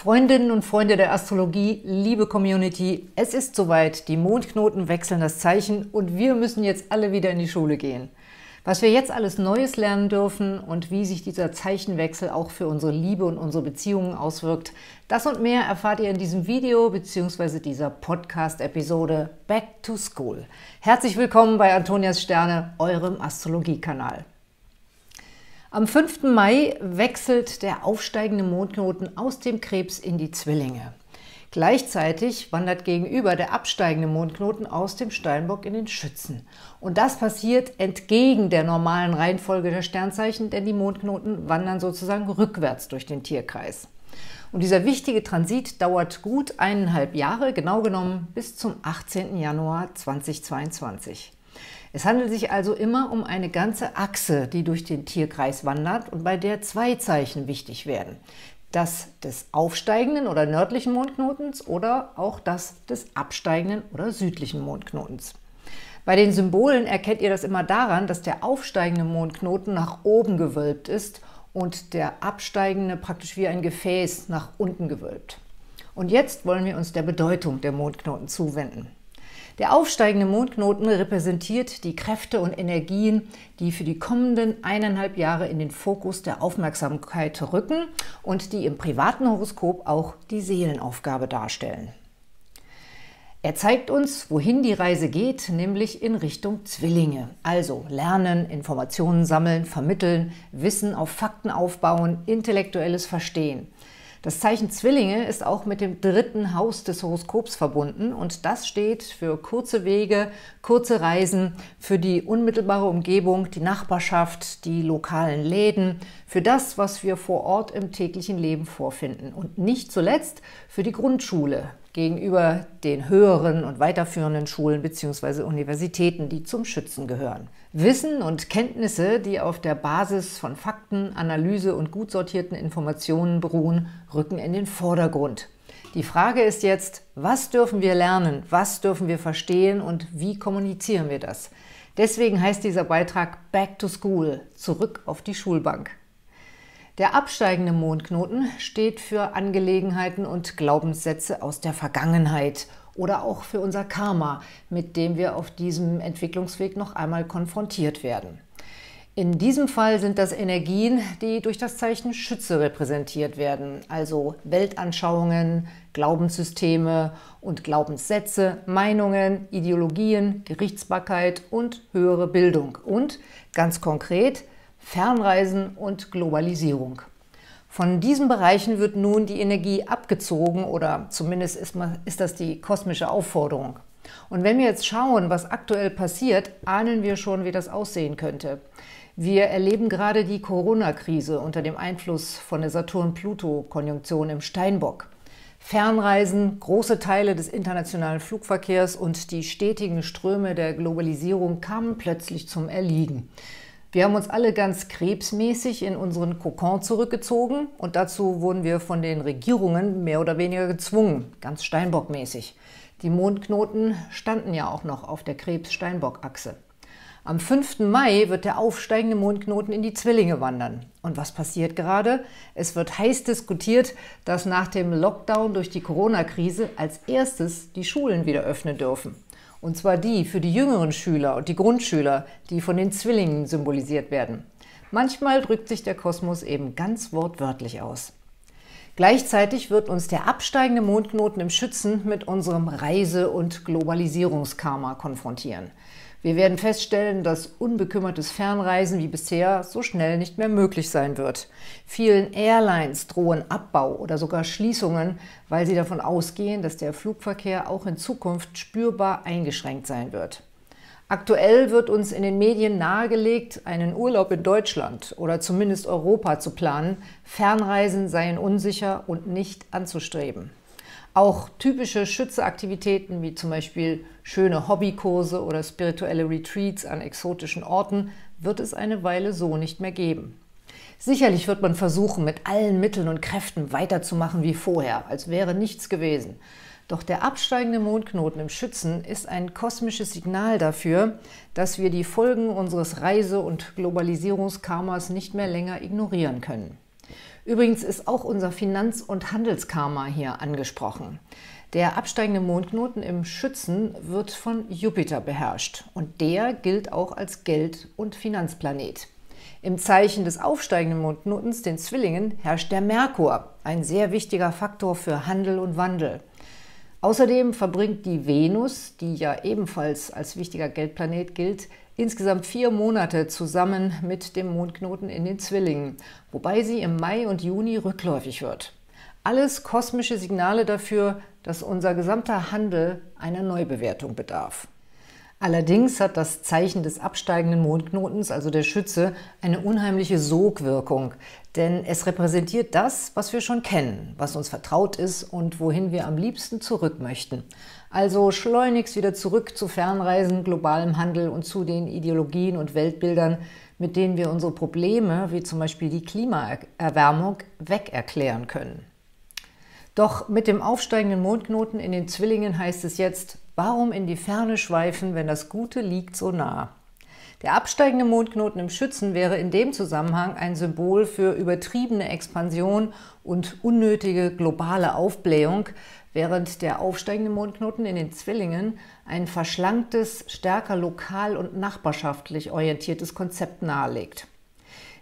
Freundinnen und Freunde der Astrologie, liebe Community, es ist soweit, die Mondknoten wechseln das Zeichen und wir müssen jetzt alle wieder in die Schule gehen. Was wir jetzt alles Neues lernen dürfen und wie sich dieser Zeichenwechsel auch für unsere Liebe und unsere Beziehungen auswirkt, das und mehr erfahrt ihr in diesem Video bzw. dieser Podcast-Episode Back to School. Herzlich willkommen bei Antonias Sterne, eurem Astrologiekanal. Am 5. Mai wechselt der aufsteigende Mondknoten aus dem Krebs in die Zwillinge. Gleichzeitig wandert gegenüber der absteigende Mondknoten aus dem Steinbock in den Schützen. Und das passiert entgegen der normalen Reihenfolge der Sternzeichen, denn die Mondknoten wandern sozusagen rückwärts durch den Tierkreis. Und dieser wichtige Transit dauert gut eineinhalb Jahre, genau genommen bis zum 18. Januar 2022. Es handelt sich also immer um eine ganze Achse, die durch den Tierkreis wandert und bei der zwei Zeichen wichtig werden. Das des aufsteigenden oder nördlichen Mondknotens oder auch das des absteigenden oder südlichen Mondknotens. Bei den Symbolen erkennt ihr das immer daran, dass der aufsteigende Mondknoten nach oben gewölbt ist und der absteigende praktisch wie ein Gefäß nach unten gewölbt. Und jetzt wollen wir uns der Bedeutung der Mondknoten zuwenden. Der aufsteigende Mondknoten repräsentiert die Kräfte und Energien, die für die kommenden eineinhalb Jahre in den Fokus der Aufmerksamkeit rücken und die im privaten Horoskop auch die Seelenaufgabe darstellen. Er zeigt uns, wohin die Reise geht, nämlich in Richtung Zwillinge. Also lernen, Informationen sammeln, vermitteln, Wissen auf Fakten aufbauen, intellektuelles Verstehen. Das Zeichen Zwillinge ist auch mit dem dritten Haus des Horoskops verbunden und das steht für kurze Wege, kurze Reisen, für die unmittelbare Umgebung, die Nachbarschaft, die lokalen Läden, für das, was wir vor Ort im täglichen Leben vorfinden und nicht zuletzt für die Grundschule, gegenüber den höheren und weiterführenden Schulen bzw. Universitäten, die zum Schützen gehören. Wissen und Kenntnisse, die auf der Basis von Fakten, Analyse und gut sortierten Informationen beruhen, rücken in den Vordergrund. Die Frage ist jetzt, was dürfen wir lernen, was dürfen wir verstehen und wie kommunizieren wir das? Deswegen heißt dieser Beitrag Back to School, zurück auf die Schulbank. Der absteigende Mondknoten steht für Angelegenheiten und Glaubenssätze aus der Vergangenheit oder auch für unser Karma, mit dem wir auf diesem Entwicklungsweg noch einmal konfrontiert werden. In diesem Fall sind das Energien, die durch das Zeichen Schütze repräsentiert werden, also Weltanschauungen, Glaubenssysteme und Glaubenssätze, Meinungen, Ideologien, Gerichtsbarkeit und höhere Bildung und ganz konkret Fernreisen und Globalisierung. Von diesen Bereichen wird nun die Energie abgezogen oder zumindest ist, man, ist das die kosmische Aufforderung. Und wenn wir jetzt schauen, was aktuell passiert, ahnen wir schon, wie das aussehen könnte. Wir erleben gerade die Corona-Krise unter dem Einfluss von der Saturn-Pluto-Konjunktion im Steinbock. Fernreisen, große Teile des internationalen Flugverkehrs und die stetigen Ströme der Globalisierung kamen plötzlich zum Erliegen. Wir haben uns alle ganz krebsmäßig in unseren Kokon zurückgezogen und dazu wurden wir von den Regierungen mehr oder weniger gezwungen, ganz Steinbock-mäßig. Die Mondknoten standen ja auch noch auf der Krebs-Steinbock-Achse. Am 5. Mai wird der aufsteigende Mondknoten in die Zwillinge wandern. Und was passiert gerade? Es wird heiß diskutiert, dass nach dem Lockdown durch die Corona-Krise als erstes die Schulen wieder öffnen dürfen. Und zwar die für die jüngeren Schüler und die Grundschüler, die von den Zwillingen symbolisiert werden. Manchmal drückt sich der Kosmos eben ganz wortwörtlich aus. Gleichzeitig wird uns der absteigende Mondknoten im Schützen mit unserem Reise- und Globalisierungskarma konfrontieren. Wir werden feststellen, dass unbekümmertes Fernreisen wie bisher so schnell nicht mehr möglich sein wird. Vielen Airlines drohen Abbau oder sogar Schließungen, weil sie davon ausgehen, dass der Flugverkehr auch in Zukunft spürbar eingeschränkt sein wird. Aktuell wird uns in den Medien nahegelegt, einen Urlaub in Deutschland oder zumindest Europa zu planen. Fernreisen seien unsicher und nicht anzustreben. Auch typische Schützeaktivitäten wie zum Beispiel schöne Hobbykurse oder spirituelle Retreats an exotischen Orten wird es eine Weile so nicht mehr geben. Sicherlich wird man versuchen, mit allen Mitteln und Kräften weiterzumachen wie vorher, als wäre nichts gewesen. Doch der absteigende Mondknoten im Schützen ist ein kosmisches Signal dafür, dass wir die Folgen unseres Reise- und Globalisierungskarmas nicht mehr länger ignorieren können. Übrigens ist auch unser Finanz- und Handelskarma hier angesprochen. Der absteigende Mondknoten im Schützen wird von Jupiter beherrscht und der gilt auch als Geld- und Finanzplanet. Im Zeichen des aufsteigenden Mondknotens, den Zwillingen, herrscht der Merkur, ein sehr wichtiger Faktor für Handel und Wandel. Außerdem verbringt die Venus, die ja ebenfalls als wichtiger Geldplanet gilt, insgesamt vier Monate zusammen mit dem Mondknoten in den Zwillingen, wobei sie im Mai und Juni rückläufig wird. Alles kosmische Signale dafür, dass unser gesamter Handel einer Neubewertung bedarf. Allerdings hat das Zeichen des absteigenden Mondknotens, also der Schütze, eine unheimliche Sogwirkung, denn es repräsentiert das, was wir schon kennen, was uns vertraut ist und wohin wir am liebsten zurück möchten. Also schleunigst wieder zurück zu Fernreisen, globalem Handel und zu den Ideologien und Weltbildern, mit denen wir unsere Probleme, wie zum Beispiel die Klimaerwärmung, wegerklären können. Doch mit dem aufsteigenden Mondknoten in den Zwillingen heißt es jetzt, Warum in die Ferne schweifen, wenn das Gute liegt so nah? Der absteigende Mondknoten im Schützen wäre in dem Zusammenhang ein Symbol für übertriebene Expansion und unnötige globale Aufblähung, während der aufsteigende Mondknoten in den Zwillingen ein verschlanktes, stärker lokal und nachbarschaftlich orientiertes Konzept nahelegt.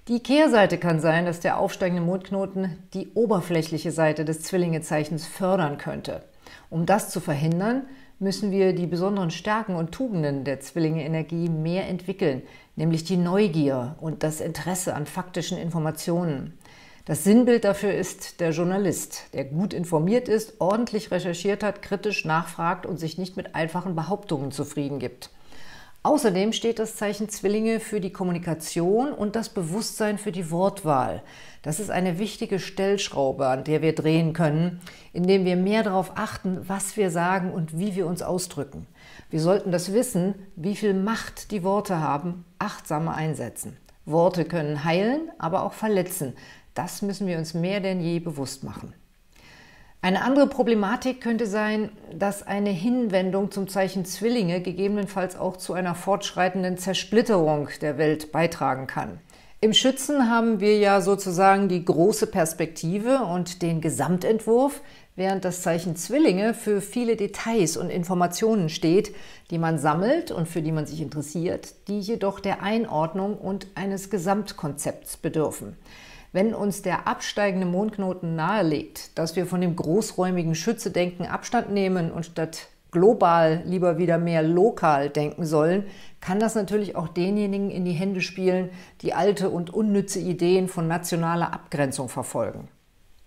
Die Kehrseite kann sein, dass der aufsteigende Mondknoten die oberflächliche Seite des Zwillingezeichens fördern könnte. Um das zu verhindern, müssen wir die besonderen Stärken und Tugenden der Zwillinge-Energie mehr entwickeln, nämlich die Neugier und das Interesse an faktischen Informationen. Das Sinnbild dafür ist der Journalist, der gut informiert ist, ordentlich recherchiert hat, kritisch nachfragt und sich nicht mit einfachen Behauptungen zufrieden gibt. Außerdem steht das Zeichen Zwillinge für die Kommunikation und das Bewusstsein für die Wortwahl. Das ist eine wichtige Stellschraube, an der wir drehen können, indem wir mehr darauf achten, was wir sagen und wie wir uns ausdrücken. Wir sollten das Wissen, wie viel Macht die Worte haben, achtsamer einsetzen. Worte können heilen, aber auch verletzen. Das müssen wir uns mehr denn je bewusst machen. Eine andere Problematik könnte sein, dass eine Hinwendung zum Zeichen Zwillinge gegebenenfalls auch zu einer fortschreitenden Zersplitterung der Welt beitragen kann. Im Schützen haben wir ja sozusagen die große Perspektive und den Gesamtentwurf, während das Zeichen Zwillinge für viele Details und Informationen steht, die man sammelt und für die man sich interessiert, die jedoch der Einordnung und eines Gesamtkonzepts bedürfen. Wenn uns der absteigende Mondknoten nahelegt, dass wir von dem großräumigen Schütze-Denken Abstand nehmen und statt global lieber wieder mehr lokal denken sollen, kann das natürlich auch denjenigen in die Hände spielen, die alte und unnütze Ideen von nationaler Abgrenzung verfolgen.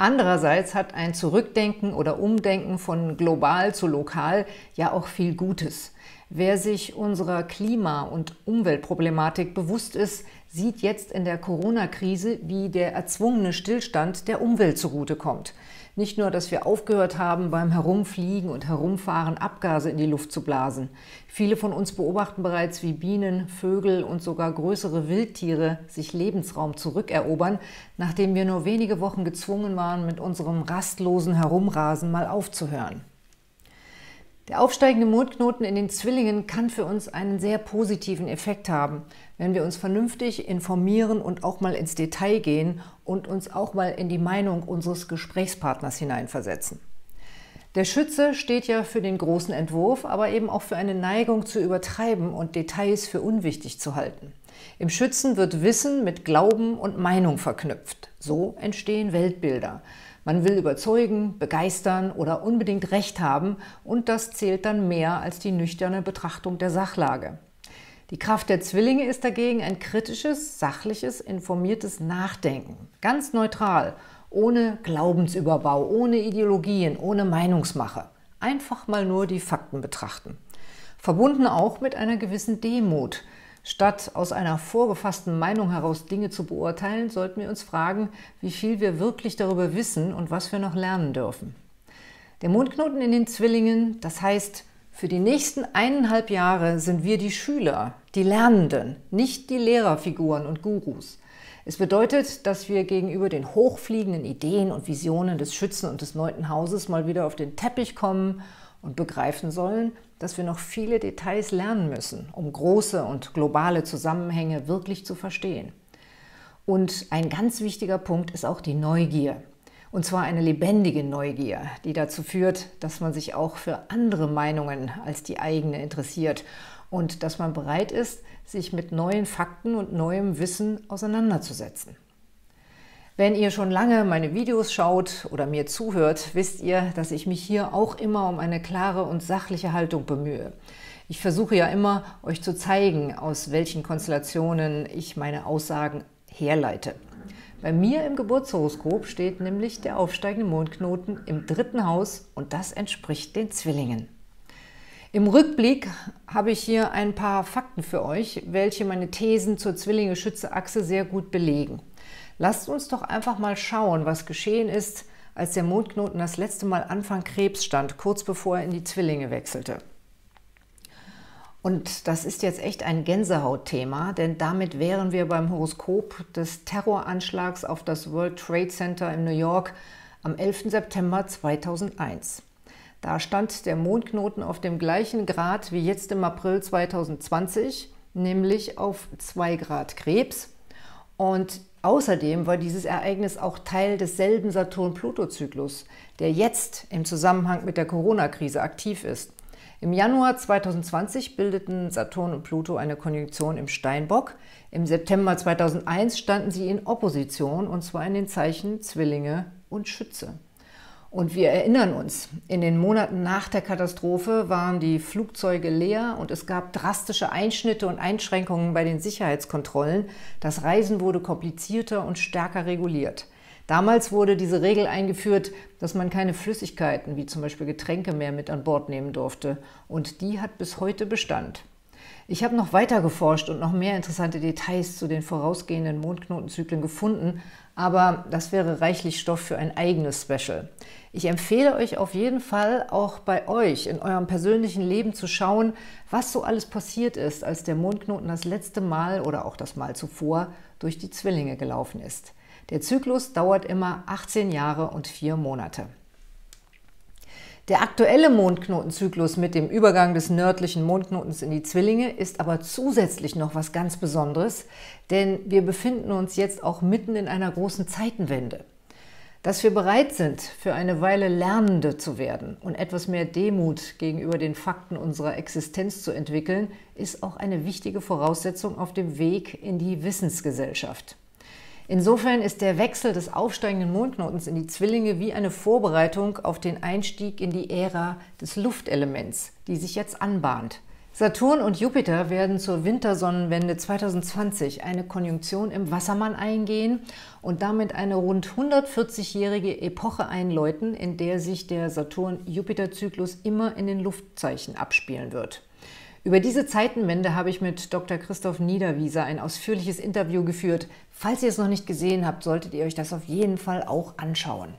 Andererseits hat ein Zurückdenken oder Umdenken von global zu lokal ja auch viel Gutes. Wer sich unserer Klima- und Umweltproblematik bewusst ist, sieht jetzt in der Corona-Krise, wie der erzwungene Stillstand der Umwelt zugutekommt. Nicht nur, dass wir aufgehört haben, beim Herumfliegen und Herumfahren Abgase in die Luft zu blasen. Viele von uns beobachten bereits, wie Bienen, Vögel und sogar größere Wildtiere sich Lebensraum zurückerobern, nachdem wir nur wenige Wochen gezwungen waren, mit unserem rastlosen Herumrasen mal aufzuhören. Der aufsteigende Mondknoten in den Zwillingen kann für uns einen sehr positiven Effekt haben, wenn wir uns vernünftig informieren und auch mal ins Detail gehen und uns auch mal in die Meinung unseres Gesprächspartners hineinversetzen. Der Schütze steht ja für den großen Entwurf, aber eben auch für eine Neigung zu übertreiben und Details für unwichtig zu halten. Im Schützen wird Wissen mit Glauben und Meinung verknüpft. So entstehen Weltbilder. Man will überzeugen, begeistern oder unbedingt Recht haben und das zählt dann mehr als die nüchterne Betrachtung der Sachlage. Die Kraft der Zwillinge ist dagegen ein kritisches, sachliches, informiertes Nachdenken, ganz neutral, ohne Glaubensüberbau, ohne Ideologien, ohne Meinungsmache. Einfach mal nur die Fakten betrachten. Verbunden auch mit einer gewissen Demut, Statt aus einer vorgefassten Meinung heraus Dinge zu beurteilen, sollten wir uns fragen, wie viel wir wirklich darüber wissen und was wir noch lernen dürfen. Der Mondknoten in den Zwillingen, das heißt, für die nächsten eineinhalb Jahre sind wir die Schüler, die Lernenden, nicht die Lehrerfiguren und Gurus. Es bedeutet, dass wir gegenüber den hochfliegenden Ideen und Visionen des Schützen und des neunten Hauses mal wieder auf den Teppich kommen und begreifen sollen, dass wir noch viele Details lernen müssen, um große und globale Zusammenhänge wirklich zu verstehen. Und ein ganz wichtiger Punkt ist auch die Neugier. Und zwar eine lebendige Neugier, die dazu führt, dass man sich auch für andere Meinungen als die eigene interessiert und dass man bereit ist, sich mit neuen Fakten und neuem Wissen auseinanderzusetzen. Wenn ihr schon lange meine Videos schaut oder mir zuhört, wisst ihr, dass ich mich hier auch immer um eine klare und sachliche Haltung bemühe. Ich versuche ja immer, euch zu zeigen, aus welchen Konstellationen ich meine Aussagen herleite. Bei mir im Geburtshoroskop steht nämlich der aufsteigende Mondknoten im dritten Haus und das entspricht den Zwillingen. Im Rückblick habe ich hier ein paar Fakten für euch, welche meine Thesen zur Zwillinge-Schütze-Achse sehr gut belegen. Lasst uns doch einfach mal schauen, was geschehen ist, als der Mondknoten das letzte Mal Anfang Krebs stand, kurz bevor er in die Zwillinge wechselte. Und das ist jetzt echt ein Gänsehautthema, denn damit wären wir beim Horoskop des Terroranschlags auf das World Trade Center in New York am 11. September 2001. Da stand der Mondknoten auf dem gleichen Grad wie jetzt im April 2020, nämlich auf 2 Grad Krebs. Und Außerdem war dieses Ereignis auch Teil desselben Saturn-Pluto-Zyklus, der jetzt im Zusammenhang mit der Corona-Krise aktiv ist. Im Januar 2020 bildeten Saturn und Pluto eine Konjunktion im Steinbock. Im September 2001 standen sie in Opposition, und zwar in den Zeichen Zwillinge und Schütze. Und wir erinnern uns, in den Monaten nach der Katastrophe waren die Flugzeuge leer und es gab drastische Einschnitte und Einschränkungen bei den Sicherheitskontrollen. Das Reisen wurde komplizierter und stärker reguliert. Damals wurde diese Regel eingeführt, dass man keine Flüssigkeiten wie zum Beispiel Getränke mehr mit an Bord nehmen durfte. Und die hat bis heute Bestand. Ich habe noch weiter geforscht und noch mehr interessante Details zu den vorausgehenden Mondknotenzyklen gefunden, aber das wäre reichlich Stoff für ein eigenes Special. Ich empfehle euch auf jeden Fall auch bei euch in eurem persönlichen Leben zu schauen, was so alles passiert ist, als der Mondknoten das letzte Mal oder auch das Mal zuvor durch die Zwillinge gelaufen ist. Der Zyklus dauert immer 18 Jahre und 4 Monate. Der aktuelle Mondknotenzyklus mit dem Übergang des nördlichen Mondknotens in die Zwillinge ist aber zusätzlich noch was ganz Besonderes, denn wir befinden uns jetzt auch mitten in einer großen Zeitenwende. Dass wir bereit sind, für eine Weile Lernende zu werden und etwas mehr Demut gegenüber den Fakten unserer Existenz zu entwickeln, ist auch eine wichtige Voraussetzung auf dem Weg in die Wissensgesellschaft. Insofern ist der Wechsel des aufsteigenden Mondknotens in die Zwillinge wie eine Vorbereitung auf den Einstieg in die Ära des Luftelements, die sich jetzt anbahnt. Saturn und Jupiter werden zur Wintersonnenwende 2020 eine Konjunktion im Wassermann eingehen und damit eine rund 140-jährige Epoche einläuten, in der sich der Saturn-Jupiter-Zyklus immer in den Luftzeichen abspielen wird. Über diese Zeitenwende habe ich mit Dr. Christoph Niederwieser ein ausführliches Interview geführt. Falls ihr es noch nicht gesehen habt, solltet ihr euch das auf jeden Fall auch anschauen.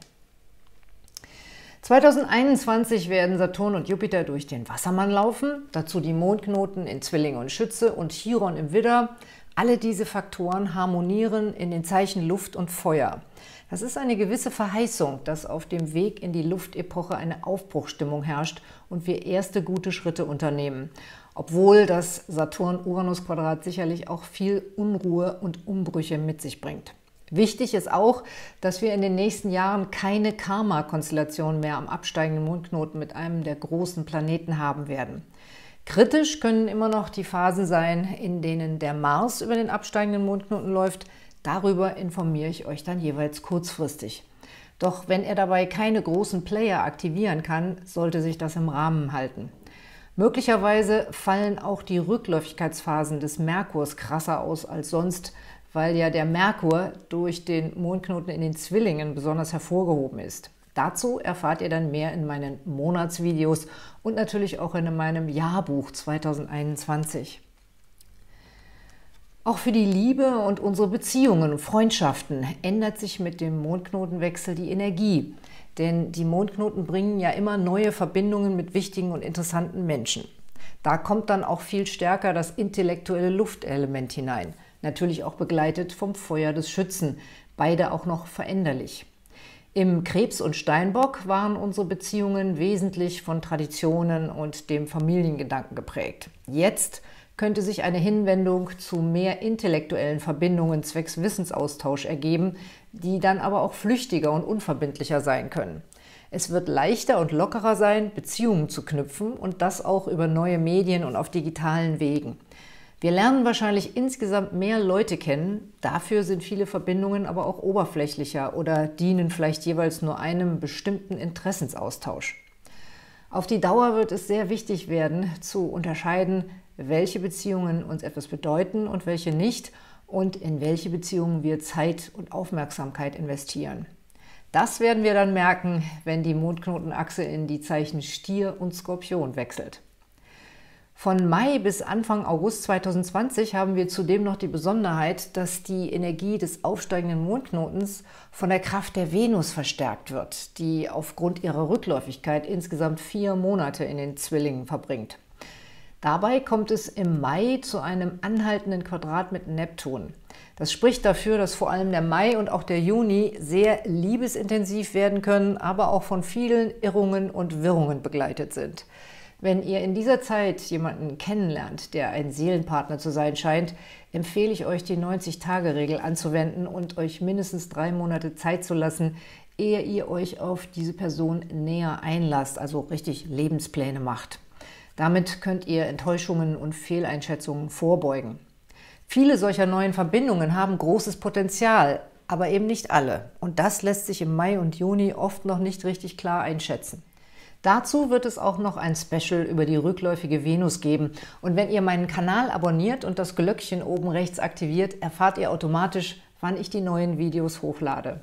2021 werden Saturn und Jupiter durch den Wassermann laufen, dazu die Mondknoten in Zwillinge und Schütze und Chiron im Widder. Alle diese Faktoren harmonieren in den Zeichen Luft und Feuer. Das ist eine gewisse Verheißung, dass auf dem Weg in die Luftepoche eine Aufbruchstimmung herrscht und wir erste gute Schritte unternehmen obwohl das Saturn-Uranus-Quadrat sicherlich auch viel Unruhe und Umbrüche mit sich bringt. Wichtig ist auch, dass wir in den nächsten Jahren keine Karma-Konstellation mehr am absteigenden Mondknoten mit einem der großen Planeten haben werden. Kritisch können immer noch die Phasen sein, in denen der Mars über den absteigenden Mondknoten läuft. Darüber informiere ich euch dann jeweils kurzfristig. Doch wenn er dabei keine großen Player aktivieren kann, sollte sich das im Rahmen halten. Möglicherweise fallen auch die Rückläufigkeitsphasen des Merkurs krasser aus als sonst, weil ja der Merkur durch den Mondknoten in den Zwillingen besonders hervorgehoben ist. Dazu erfahrt ihr dann mehr in meinen Monatsvideos und natürlich auch in meinem Jahrbuch 2021. Auch für die Liebe und unsere Beziehungen und Freundschaften ändert sich mit dem Mondknotenwechsel die Energie. Denn die Mondknoten bringen ja immer neue Verbindungen mit wichtigen und interessanten Menschen. Da kommt dann auch viel stärker das intellektuelle Luftelement hinein. Natürlich auch begleitet vom Feuer des Schützen. Beide auch noch veränderlich. Im Krebs und Steinbock waren unsere Beziehungen wesentlich von Traditionen und dem Familiengedanken geprägt. Jetzt könnte sich eine Hinwendung zu mehr intellektuellen Verbindungen zwecks Wissensaustausch ergeben, die dann aber auch flüchtiger und unverbindlicher sein können. Es wird leichter und lockerer sein, Beziehungen zu knüpfen und das auch über neue Medien und auf digitalen Wegen. Wir lernen wahrscheinlich insgesamt mehr Leute kennen, dafür sind viele Verbindungen aber auch oberflächlicher oder dienen vielleicht jeweils nur einem bestimmten Interessensaustausch. Auf die Dauer wird es sehr wichtig werden, zu unterscheiden, welche Beziehungen uns etwas bedeuten und welche nicht und in welche Beziehungen wir Zeit und Aufmerksamkeit investieren. Das werden wir dann merken, wenn die Mondknotenachse in die Zeichen Stier und Skorpion wechselt. Von Mai bis Anfang August 2020 haben wir zudem noch die Besonderheit, dass die Energie des aufsteigenden Mondknotens von der Kraft der Venus verstärkt wird, die aufgrund ihrer Rückläufigkeit insgesamt vier Monate in den Zwillingen verbringt. Dabei kommt es im Mai zu einem anhaltenden Quadrat mit Neptun. Das spricht dafür, dass vor allem der Mai und auch der Juni sehr liebesintensiv werden können, aber auch von vielen Irrungen und Wirrungen begleitet sind. Wenn ihr in dieser Zeit jemanden kennenlernt, der ein Seelenpartner zu sein scheint, empfehle ich euch, die 90-Tage-Regel anzuwenden und euch mindestens drei Monate Zeit zu lassen, ehe ihr euch auf diese Person näher einlasst, also richtig Lebenspläne macht. Damit könnt ihr Enttäuschungen und Fehleinschätzungen vorbeugen. Viele solcher neuen Verbindungen haben großes Potenzial, aber eben nicht alle. Und das lässt sich im Mai und Juni oft noch nicht richtig klar einschätzen. Dazu wird es auch noch ein Special über die rückläufige Venus geben. Und wenn ihr meinen Kanal abonniert und das Glöckchen oben rechts aktiviert, erfahrt ihr automatisch, wann ich die neuen Videos hochlade.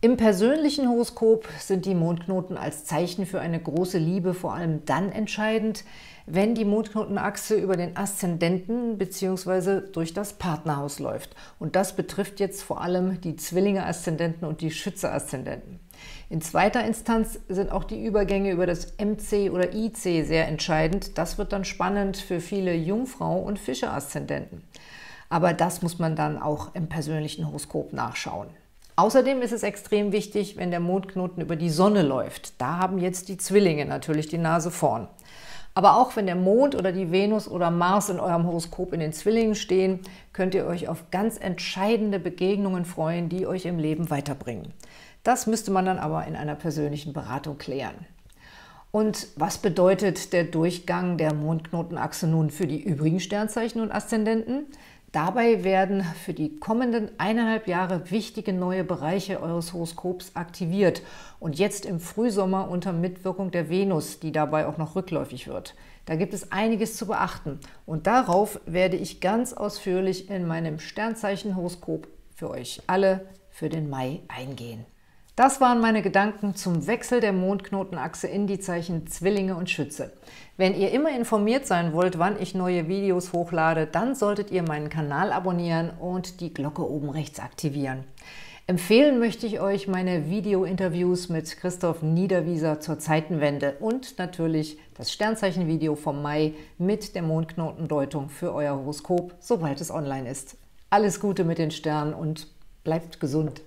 Im persönlichen Horoskop sind die Mondknoten als Zeichen für eine große Liebe vor allem dann entscheidend, wenn die Mondknotenachse über den Aszendenten bzw. durch das Partnerhaus läuft. Und das betrifft jetzt vor allem die Zwillinge-Aszendenten und die Schütze-Aszendenten. In zweiter Instanz sind auch die Übergänge über das MC oder IC sehr entscheidend. Das wird dann spannend für viele Jungfrau- und Fische-Aszendenten. Aber das muss man dann auch im persönlichen Horoskop nachschauen. Außerdem ist es extrem wichtig, wenn der Mondknoten über die Sonne läuft. Da haben jetzt die Zwillinge natürlich die Nase vorn. Aber auch wenn der Mond oder die Venus oder Mars in eurem Horoskop in den Zwillingen stehen, könnt ihr euch auf ganz entscheidende Begegnungen freuen, die euch im Leben weiterbringen. Das müsste man dann aber in einer persönlichen Beratung klären. Und was bedeutet der Durchgang der Mondknotenachse nun für die übrigen Sternzeichen und Aszendenten? Dabei werden für die kommenden eineinhalb Jahre wichtige neue Bereiche eures Horoskops aktiviert und jetzt im Frühsommer unter Mitwirkung der Venus, die dabei auch noch rückläufig wird. Da gibt es einiges zu beachten und darauf werde ich ganz ausführlich in meinem Sternzeichen-Horoskop für euch alle für den Mai eingehen. Das waren meine Gedanken zum Wechsel der Mondknotenachse in die Zeichen Zwillinge und Schütze. Wenn ihr immer informiert sein wollt, wann ich neue Videos hochlade, dann solltet ihr meinen Kanal abonnieren und die Glocke oben rechts aktivieren. Empfehlen möchte ich euch meine Video-Interviews mit Christoph Niederwieser zur Zeitenwende und natürlich das Sternzeichen-Video vom Mai mit der Mondknotendeutung für euer Horoskop, sobald es online ist. Alles Gute mit den Sternen und bleibt gesund!